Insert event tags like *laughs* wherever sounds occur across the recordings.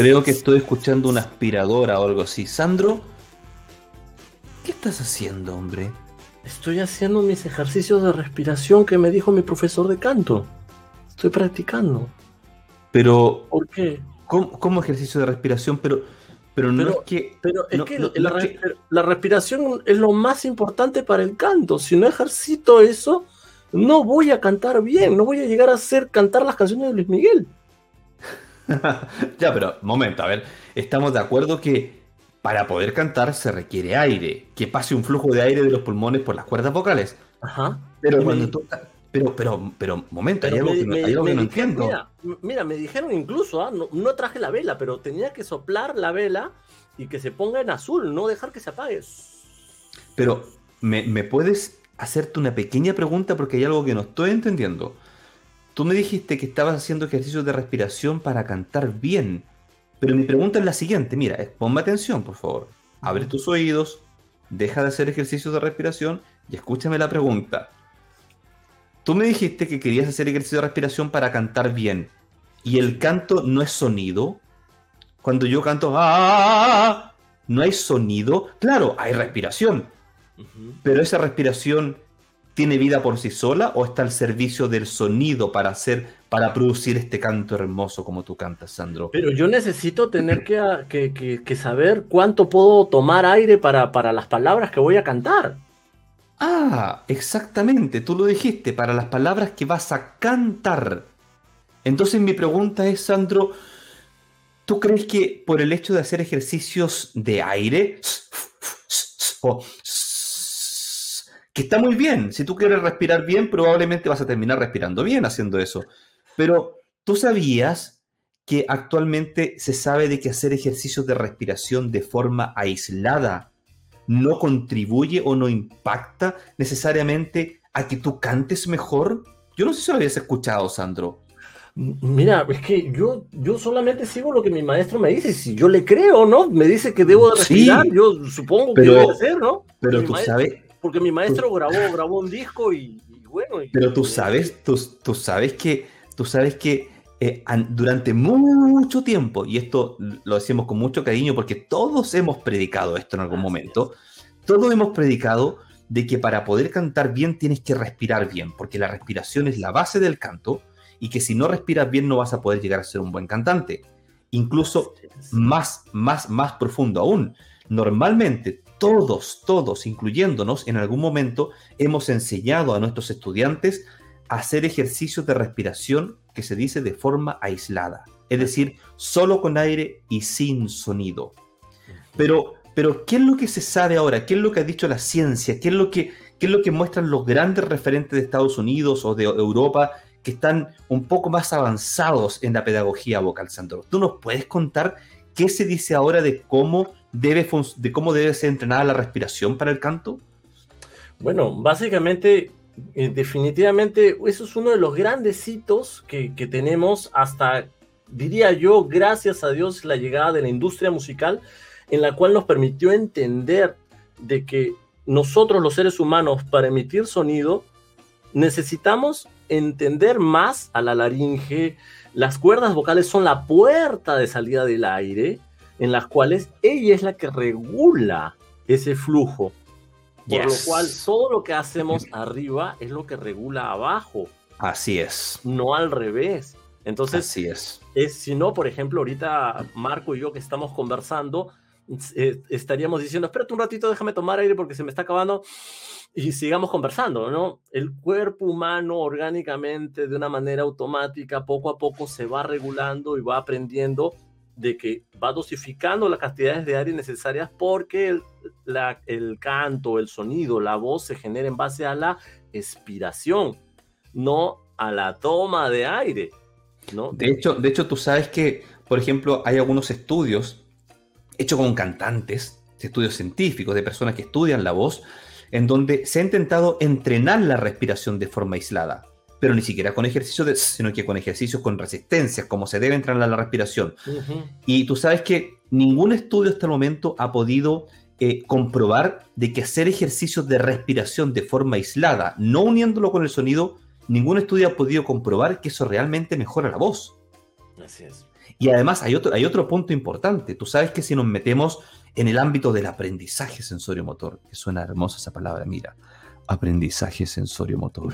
Creo que estoy escuchando una aspiradora o algo así. Sandro, ¿qué estás haciendo, hombre? Estoy haciendo mis ejercicios de respiración que me dijo mi profesor de canto. Estoy practicando. Pero. ¿Por qué? ¿Cómo, ejercicio de respiración? Pero, pero no es que. Pero es que, la, respiración es lo más importante para el canto. Si no ejercito eso, no voy a cantar bien. No voy a llegar a hacer cantar las canciones de Luis Miguel. *laughs* ya, pero, momento, a ver. Estamos de acuerdo que para poder cantar se requiere aire, que pase un flujo de aire de los pulmones por las cuerdas vocales. Ajá. Pero cuando tú, pero, pero, pero, momento, hay algo, que, no, entiendo. Mira, me dijeron incluso, ¿ah? no, traje la vela, pero tenía que soplar la vela y que se ponga en azul, no dejar que se apague. Pero, ¿me, ¿me puedes hacerte una pequeña pregunta? Porque hay algo que no estoy entendiendo. Tú me dijiste que estabas haciendo ejercicios de respiración para cantar bien. Pero mi pregunta es la siguiente, mira, ponme atención, por favor. Abre tus oídos, deja de hacer ejercicios de respiración y escúchame la pregunta. Tú me dijiste que querías hacer ejercicio de respiración para cantar bien. ¿Y el canto no es sonido? Cuando yo canto, ¡ah! No hay sonido. Claro, hay respiración. Pero esa respiración tiene vida por sí sola o está al servicio del sonido para hacer, para producir este canto hermoso como tú cantas, Sandro. Pero yo necesito tener que, que, saber cuánto puedo tomar aire para, para las palabras que voy a cantar. Ah, exactamente, tú lo dijiste, para las palabras que vas a cantar. Entonces mi pregunta es, Sandro, ¿tú crees que por el hecho de hacer ejercicios de aire, *sniffs* *sniffs* que está muy bien, si tú quieres respirar bien, probablemente vas a terminar respirando bien haciendo eso, pero tú sabías que actualmente se sabe de que hacer ejercicios de respiración de forma aislada no contribuye o no impacta necesariamente a que tú cantes mejor? Yo no sé si lo habías escuchado, Sandro. Mira, es que yo, yo solamente sigo lo que mi maestro me dice. Si yo le creo, ¿no? Me dice que debo de respirar, yo supongo que debe ser, ¿no? Pero tú sabes. Porque mi maestro grabó, grabó un disco y, bueno. pero tú sabes, tú, tú sabes que, tú sabes que eh, durante mucho tiempo, y esto lo decimos con mucho cariño porque todos hemos predicado esto en algún momento, todos hemos predicado de que para poder cantar bien tienes que respirar bien, porque la respiración es la base del canto y que si no respiras bien no vas a poder llegar a ser un buen cantante. Incluso más, más, más profundo aún. Normalmente todos, todos, incluyéndonos, en algún momento hemos enseñado a nuestros estudiantes a hacer ejercicios de respiración que se dice de forma aislada, es decir, solo con aire y sin sonido. Pero, pero ¿qué es lo que se sabe ahora? ¿Qué es lo que ha dicho la ciencia? ¿Qué es lo que, qué es lo que muestran los grandes referentes de Estados Unidos o de Europa que están un poco más avanzados en la pedagogía vocal, Sandro? ¿Tú nos puedes contar qué se dice ahora de cómo debe, de cómo debe ser entrenada la respiración para el canto? Bueno, básicamente eh, definitivamente eso es uno de los grandes hitos que, que, tenemos hasta, diría yo, gracias a Dios, la llegada de la industria musical, en la cual nos permitió entender de que nosotros los seres humanos, para emitir sonido, necesitamos entender más a la laringe. Las cuerdas vocales son la puerta de salida del aire, en las cuales ella es la que regula ese flujo. Por lo cual, todo lo que hacemos arriba es lo que regula abajo. Así es. No al revés. Entonces, Así es. es si no, por ejemplo, ahorita Marco y yo que estamos conversando, eh, estaríamos diciendo, espérate un ratito, déjame tomar aire porque se me está acabando y sigamos conversando, ¿no? El cuerpo humano orgánicamente, de una manera automática, poco a poco se va regulando y va aprendiendo de que va dosificando las cantidades de aire necesarias porque el, canto, el sonido, la voz se genera en base a la expiración, no a la toma de aire. ¿no? De, hecho, de hecho, tú sabes que, por ejemplo, hay algunos estudios hechos con cantantes, estudios científicos de personas que estudian la voz, en donde se ha intentado entrenar la respiración de forma aislada pero ni siquiera con ejercicios, sino que con ejercicios con resistencias, como se debe entrar a la respiración. Y tú sabes que ningún estudio hasta el momento ha podido eh, comprobar de que hacer ejercicios de respiración de forma aislada, no uniéndolo con el sonido, ningún estudio ha podido comprobar que eso realmente mejora la voz. Así es. Y además hay otro, hay otro punto importante. Tú sabes que si nos metemos en el ámbito del aprendizaje sensorio-motor, que suena hermosa esa palabra, mira, aprendizaje sensorio-motor.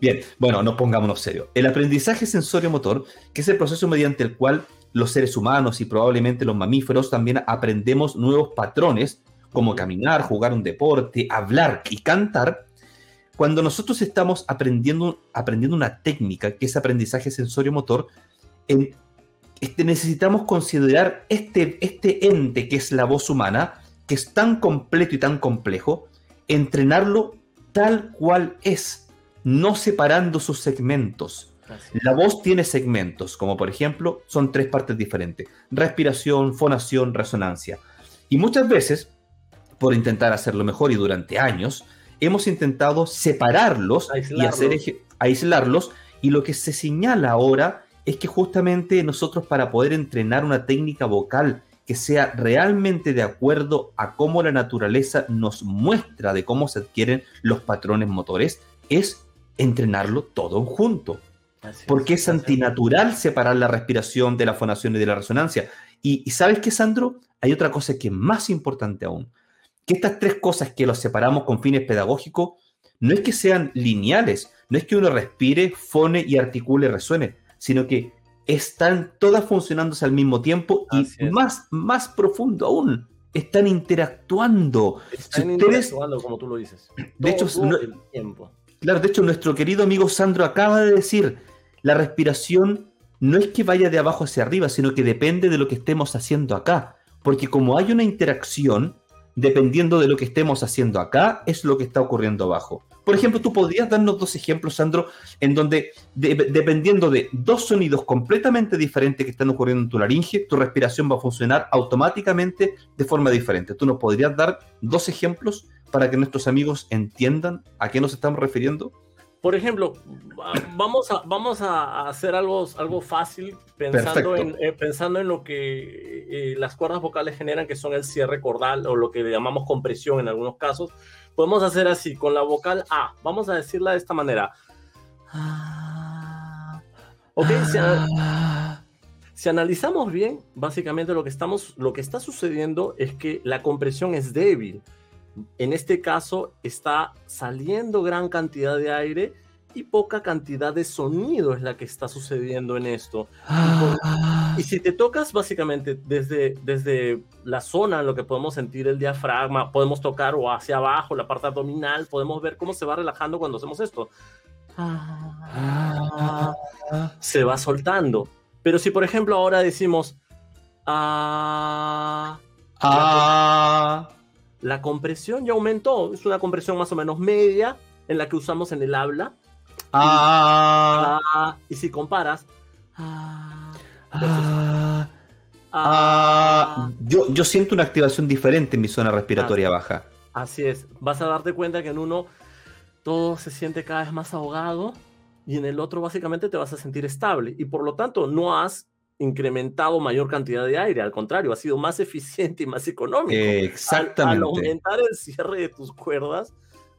Bien, bueno, no pongámonos serio. El aprendizaje sensorio-motor, que es el proceso mediante el cual los seres humanos y probablemente los mamíferos también aprendemos nuevos patrones, como caminar, jugar un deporte, hablar y cantar, cuando nosotros estamos aprendiendo, aprendiendo una técnica que es aprendizaje sensorio-motor, este, necesitamos considerar este, este ente que es la voz humana, que es tan completo y tan complejo, entrenarlo tal cual es, no separando sus segmentos. La voz tiene segmentos, como por ejemplo, son tres partes diferentes: respiración, fonación, resonancia. Y muchas veces, por intentar hacerlo mejor y durante años, hemos intentado separarlos y hacer aislarlos. Y lo que se señala ahora es que justamente nosotros para poder entrenar una técnica vocal que sea realmente de acuerdo a cómo la naturaleza nos muestra de cómo se adquieren los patrones motores, es entrenarlo todo junto. porque es, antinatural separar la respiración de la fonación y de la resonancia. Y, y sabes qué, Sandro, hay otra cosa que es más importante aún, que estas tres cosas que los separamos con fines pedagógicos, no es que sean lineales, no es que uno respire, fone y articule, resuene, sino que están todas funcionándose al mismo tiempo y más, más profundo aún, están interactuando. Están interactuando, como tú lo dices. De hecho, Claro, de hecho, nuestro querido amigo Sandro acaba de decir, la respiración no es que vaya de abajo hacia arriba, sino que depende de lo que estemos haciendo acá. Porque como hay una interacción, dependiendo de lo que estemos haciendo acá, es lo que está ocurriendo abajo. Por ejemplo, tú podrías darnos dos ejemplos, Sandro, en donde dependiendo de dos sonidos completamente diferentes que están ocurriendo en tu laringe, tu respiración va a funcionar automáticamente de forma diferente. ¿Tú nos podrías dar dos ejemplos para que nuestros amigos entiendan a qué nos estamos refiriendo? Por ejemplo, vamos a, vamos a hacer algo, algo fácil pensando en, eh, pensando en lo que eh, las cuerdas vocales generan, que son el cierre cordal o lo que llamamos compresión en algunos casos. Podemos hacer así, con la vocal A. Vamos a decirla de esta manera. Ok, si, analizamos bien, básicamente lo que, estamos, lo que está sucediendo es que la compresión es débil en este caso está saliendo gran cantidad de aire y poca cantidad de sonido es la que está sucediendo en esto. Ah. Y, si te tocas básicamente desde, desde la zona en lo que podemos sentir el diafragma, podemos tocar o hacia abajo, la parte abdominal, podemos ver cómo se va relajando cuando hacemos esto. Ah. se va soltando. Pero si por ejemplo ahora decimos... Ah, ah, la compresión ya aumentó, es una compresión más o menos media en la que usamos en el habla. Ah. ah y si comparas. Ah, ah, ah, yo, yo siento una activación diferente en mi zona respiratoria baja. Así es. Vas a darte cuenta que en uno todo se siente cada vez más ahogado y en el otro básicamente te vas a sentir estable y por lo tanto no has incrementado mayor cantidad de aire, al contrario, ha sido más *laughs* eficiente y más económico. exactamente. Al, aumentar el cierre de tus cuerdas,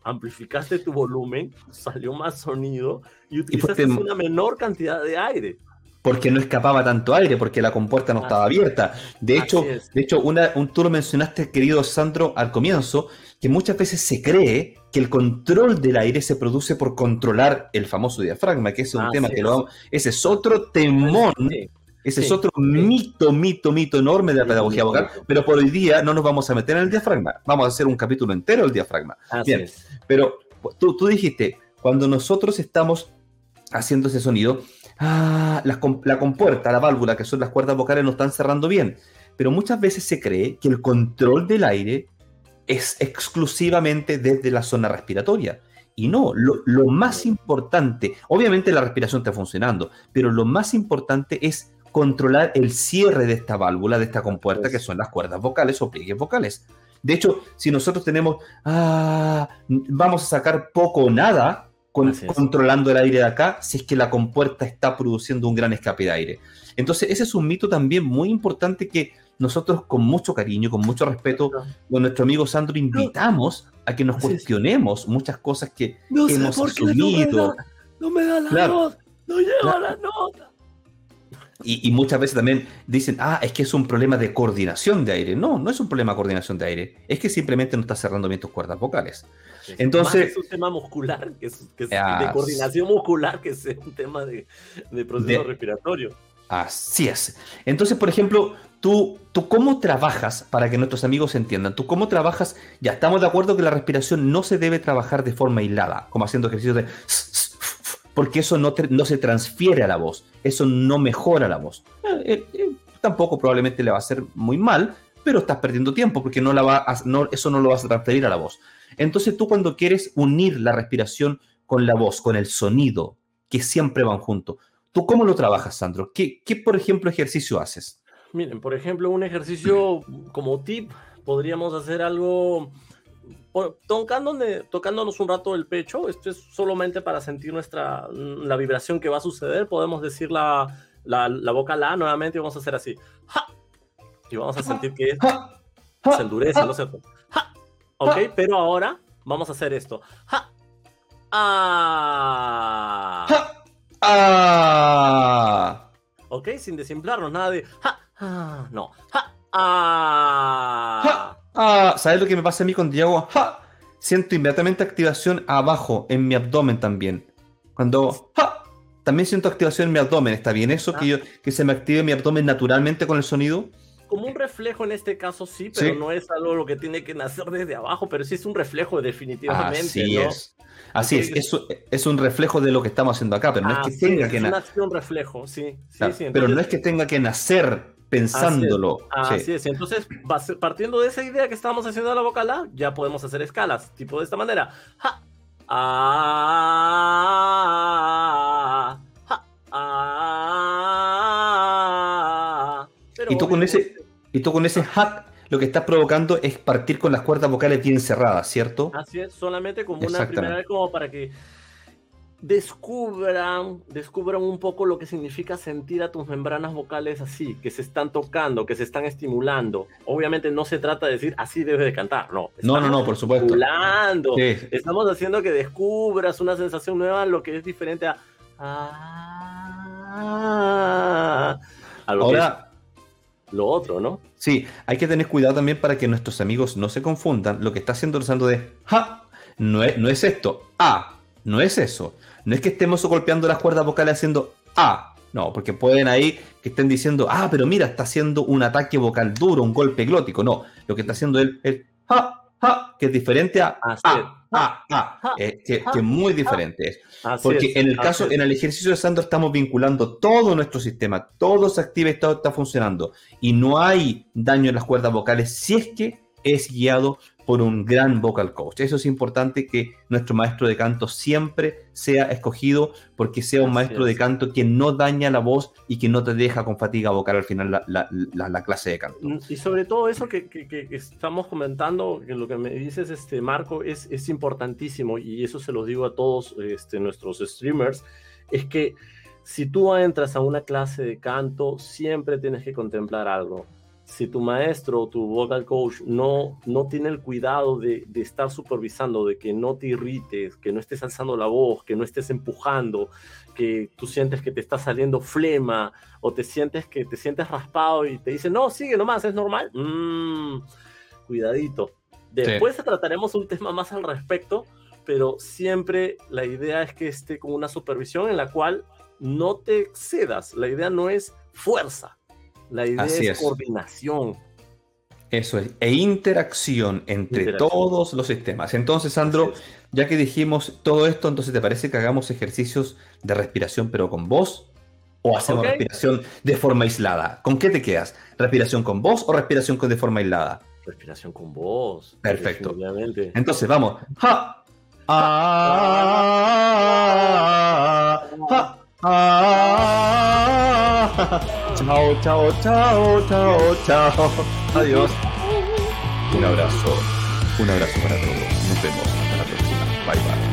amplificaste tu volumen, salió más sonido y utilizaste una menor cantidad de aire. Porque no escapaba tanto aire, porque la compuerta no estaba abierta. De hecho, de hecho una, un, tú lo mencionaste, querido Sandro, al comienzo, que muchas veces se cree que el control del aire se produce por controlar el famoso diafragma, que es un tema que lo ese es otro temón ese es otro mito, mito, mito enorme de la pedagogía vocal, pero por hoy día no nos vamos a meter en el diafragma. Vamos a hacer un capítulo entero del diafragma. Bien, pero tú, tú, dijiste, cuando nosotros estamos haciendo ese sonido, ah, la, la compuerta, la válvula, que son las cuerdas vocales, no están cerrando bien. Pero muchas veces se cree que el control del aire es exclusivamente desde la zona respiratoria. Y no, lo, lo, más importante, obviamente la respiración está funcionando, pero lo más importante es controlar el cierre de esta válvula, de esta compuerta, que son las cuerdas vocales o pliegues vocales. De hecho, si nosotros tenemos, ah, vamos a sacar poco o nada controlando el aire de acá, si es que la compuerta está produciendo un gran escape de aire. Entonces, ese es un mito también muy importante que nosotros con mucho cariño, con mucho respeto, con nuestro amigo Sandro invitamos a que nos cuestionemos muchas cosas que hemos asumido. No me da, la nota, no lleva la nota. Y, muchas veces también dicen, ah, es que es un problema de coordinación de aire. No, no es un problema de coordinación de aire. Es que simplemente no estás cerrando bien tus cuerdas vocales. Entonces, es un tema muscular, que es, de ah, coordinación muscular, que es un tema de, proceso respiratorio. Así es. Entonces, por ejemplo, tú, tú cómo trabajas, para que nuestros amigos entiendan, tú cómo trabajas, ya estamos de acuerdo que la respiración no se debe trabajar de forma aislada, como haciendo ejercicios de porque eso no, se transfiere a la voz, eso no mejora la voz. Eh, eh, eh, tampoco probablemente le va a hacer muy mal, pero estás perdiendo tiempo porque no la va eso no lo vas a transferir a la voz. Entonces tú cuando quieres unir la respiración con la voz, con el sonido, que siempre van juntos, ¿tú cómo lo trabajas, Sandro? ¿Qué, qué por ejemplo, ejercicio haces? Miren, por ejemplo, un ejercicio como tip, podríamos hacer algo tocándonos un rato el pecho, esto es solamente para sentir nuestra, la vibración que va a suceder, podemos decir la, la, boca la nuevamente y vamos a hacer así. Y vamos a sentir que se endurece, ¿no es cierto? Ok, pero ahora vamos a hacer esto. Ah. Ah. Ok, sin desimplarnos, nada de no. Ah. Ah, ¿sabes lo que me pasa a mí con Diego? ¡Ja! Siento inmediatamente activación abajo, en mi abdomen también. Cuando ¡ja! También siento activación en mi abdomen. ¿Está bien eso? Que, ah. yo, que se me active mi abdomen naturalmente con el sonido. Como un reflejo en este caso, sí, pero no es algo lo que tiene que nacer desde abajo, pero sí es un reflejo definitivamente. Así es. Así es, es, es, un reflejo de lo que estamos haciendo acá, pero no es que tenga que nacer. Es un reflejo, sí. sí, pero no es que tenga que nacer pensándolo. Así es. Entonces, partiendo de esa idea que estábamos haciendo a la vocala, ya podemos hacer escalas, tipo de esta manera. Ja, ah, ah, y tú con ese y tú con ese hat lo que estás provocando es partir con las cuerdas vocales bien cerradas, ¿cierto? Así es, solamente como una primera vez como para que descubran, descubran un poco lo que significa sentir a tus membranas vocales así, que se están tocando, que se están estimulando. Obviamente no se trata de decir así debes de cantar, no. No, no, no, por supuesto. Estimulando. Estamos haciendo que descubras una sensación nueva, lo que es diferente a... Ah, lo Ahora, lo otro, ¿no? Sí, hay que tener cuidado también para que nuestros amigos no se confundan. Lo que está haciendo el santo de ja no es, no es esto, ah, no es eso. No es que estemos golpeando las cuerdas vocales haciendo ah, no, porque pueden ahí que estén diciendo, ah, pero mira, está haciendo un ataque vocal duro, un golpe glótico. No, lo que está haciendo él es ja, ja, que es diferente a ah, ah, ah, que, es muy diferente. porque en el caso, en el ejercicio de Sandro estamos vinculando todo nuestro sistema, todo se activa y todo está funcionando. Y no hay daño en las cuerdas vocales si es que es guiado por un gran vocal coach. Eso es importante que nuestro maestro de canto siempre sea escogido porque sea un maestro de canto que no daña la voz y que no te deja con fatiga vocal al final la, la, clase de canto. Mm, y sobre todo eso que, que, estamos comentando, que lo que me dices, este, Marco, es, es importantísimo y eso se lo digo a todos este, nuestros streamers, es que si tú entras a una clase de canto, siempre tienes que contemplar algo si tu maestro o tu vocal coach no, no tiene el cuidado de, de, estar supervisando, de que no te irrites, que no estés alzando la voz, que no estés empujando, que tú sientes que te está saliendo flema o te sientes que te sientes raspado y te dice, no, sigue nomás, es normal. Mm, cuidadito. Después trataremos un tema más al respecto, pero siempre la idea es que esté con una supervisión en la cual no te excedas. La idea no es fuerza, la idea es, coordinación. Eso es, e interacción entre todos los sistemas. Entonces, Sandro, ya que dijimos todo esto, entonces ¿te parece que hagamos ejercicios de respiración pero con voz? ¿O hacemos respiración de forma aislada? ¿Con qué te quedas? ¿Respiración con voz o respiración con de forma aislada? Respiración con voz. Perfecto. Entonces, vamos. Ja. Ah, ja. Ah, Chao, chao, chao, chao, chao. Adiós. Un abrazo. Un abrazo para todos. Nos vemos hasta la próxima. Bye bye.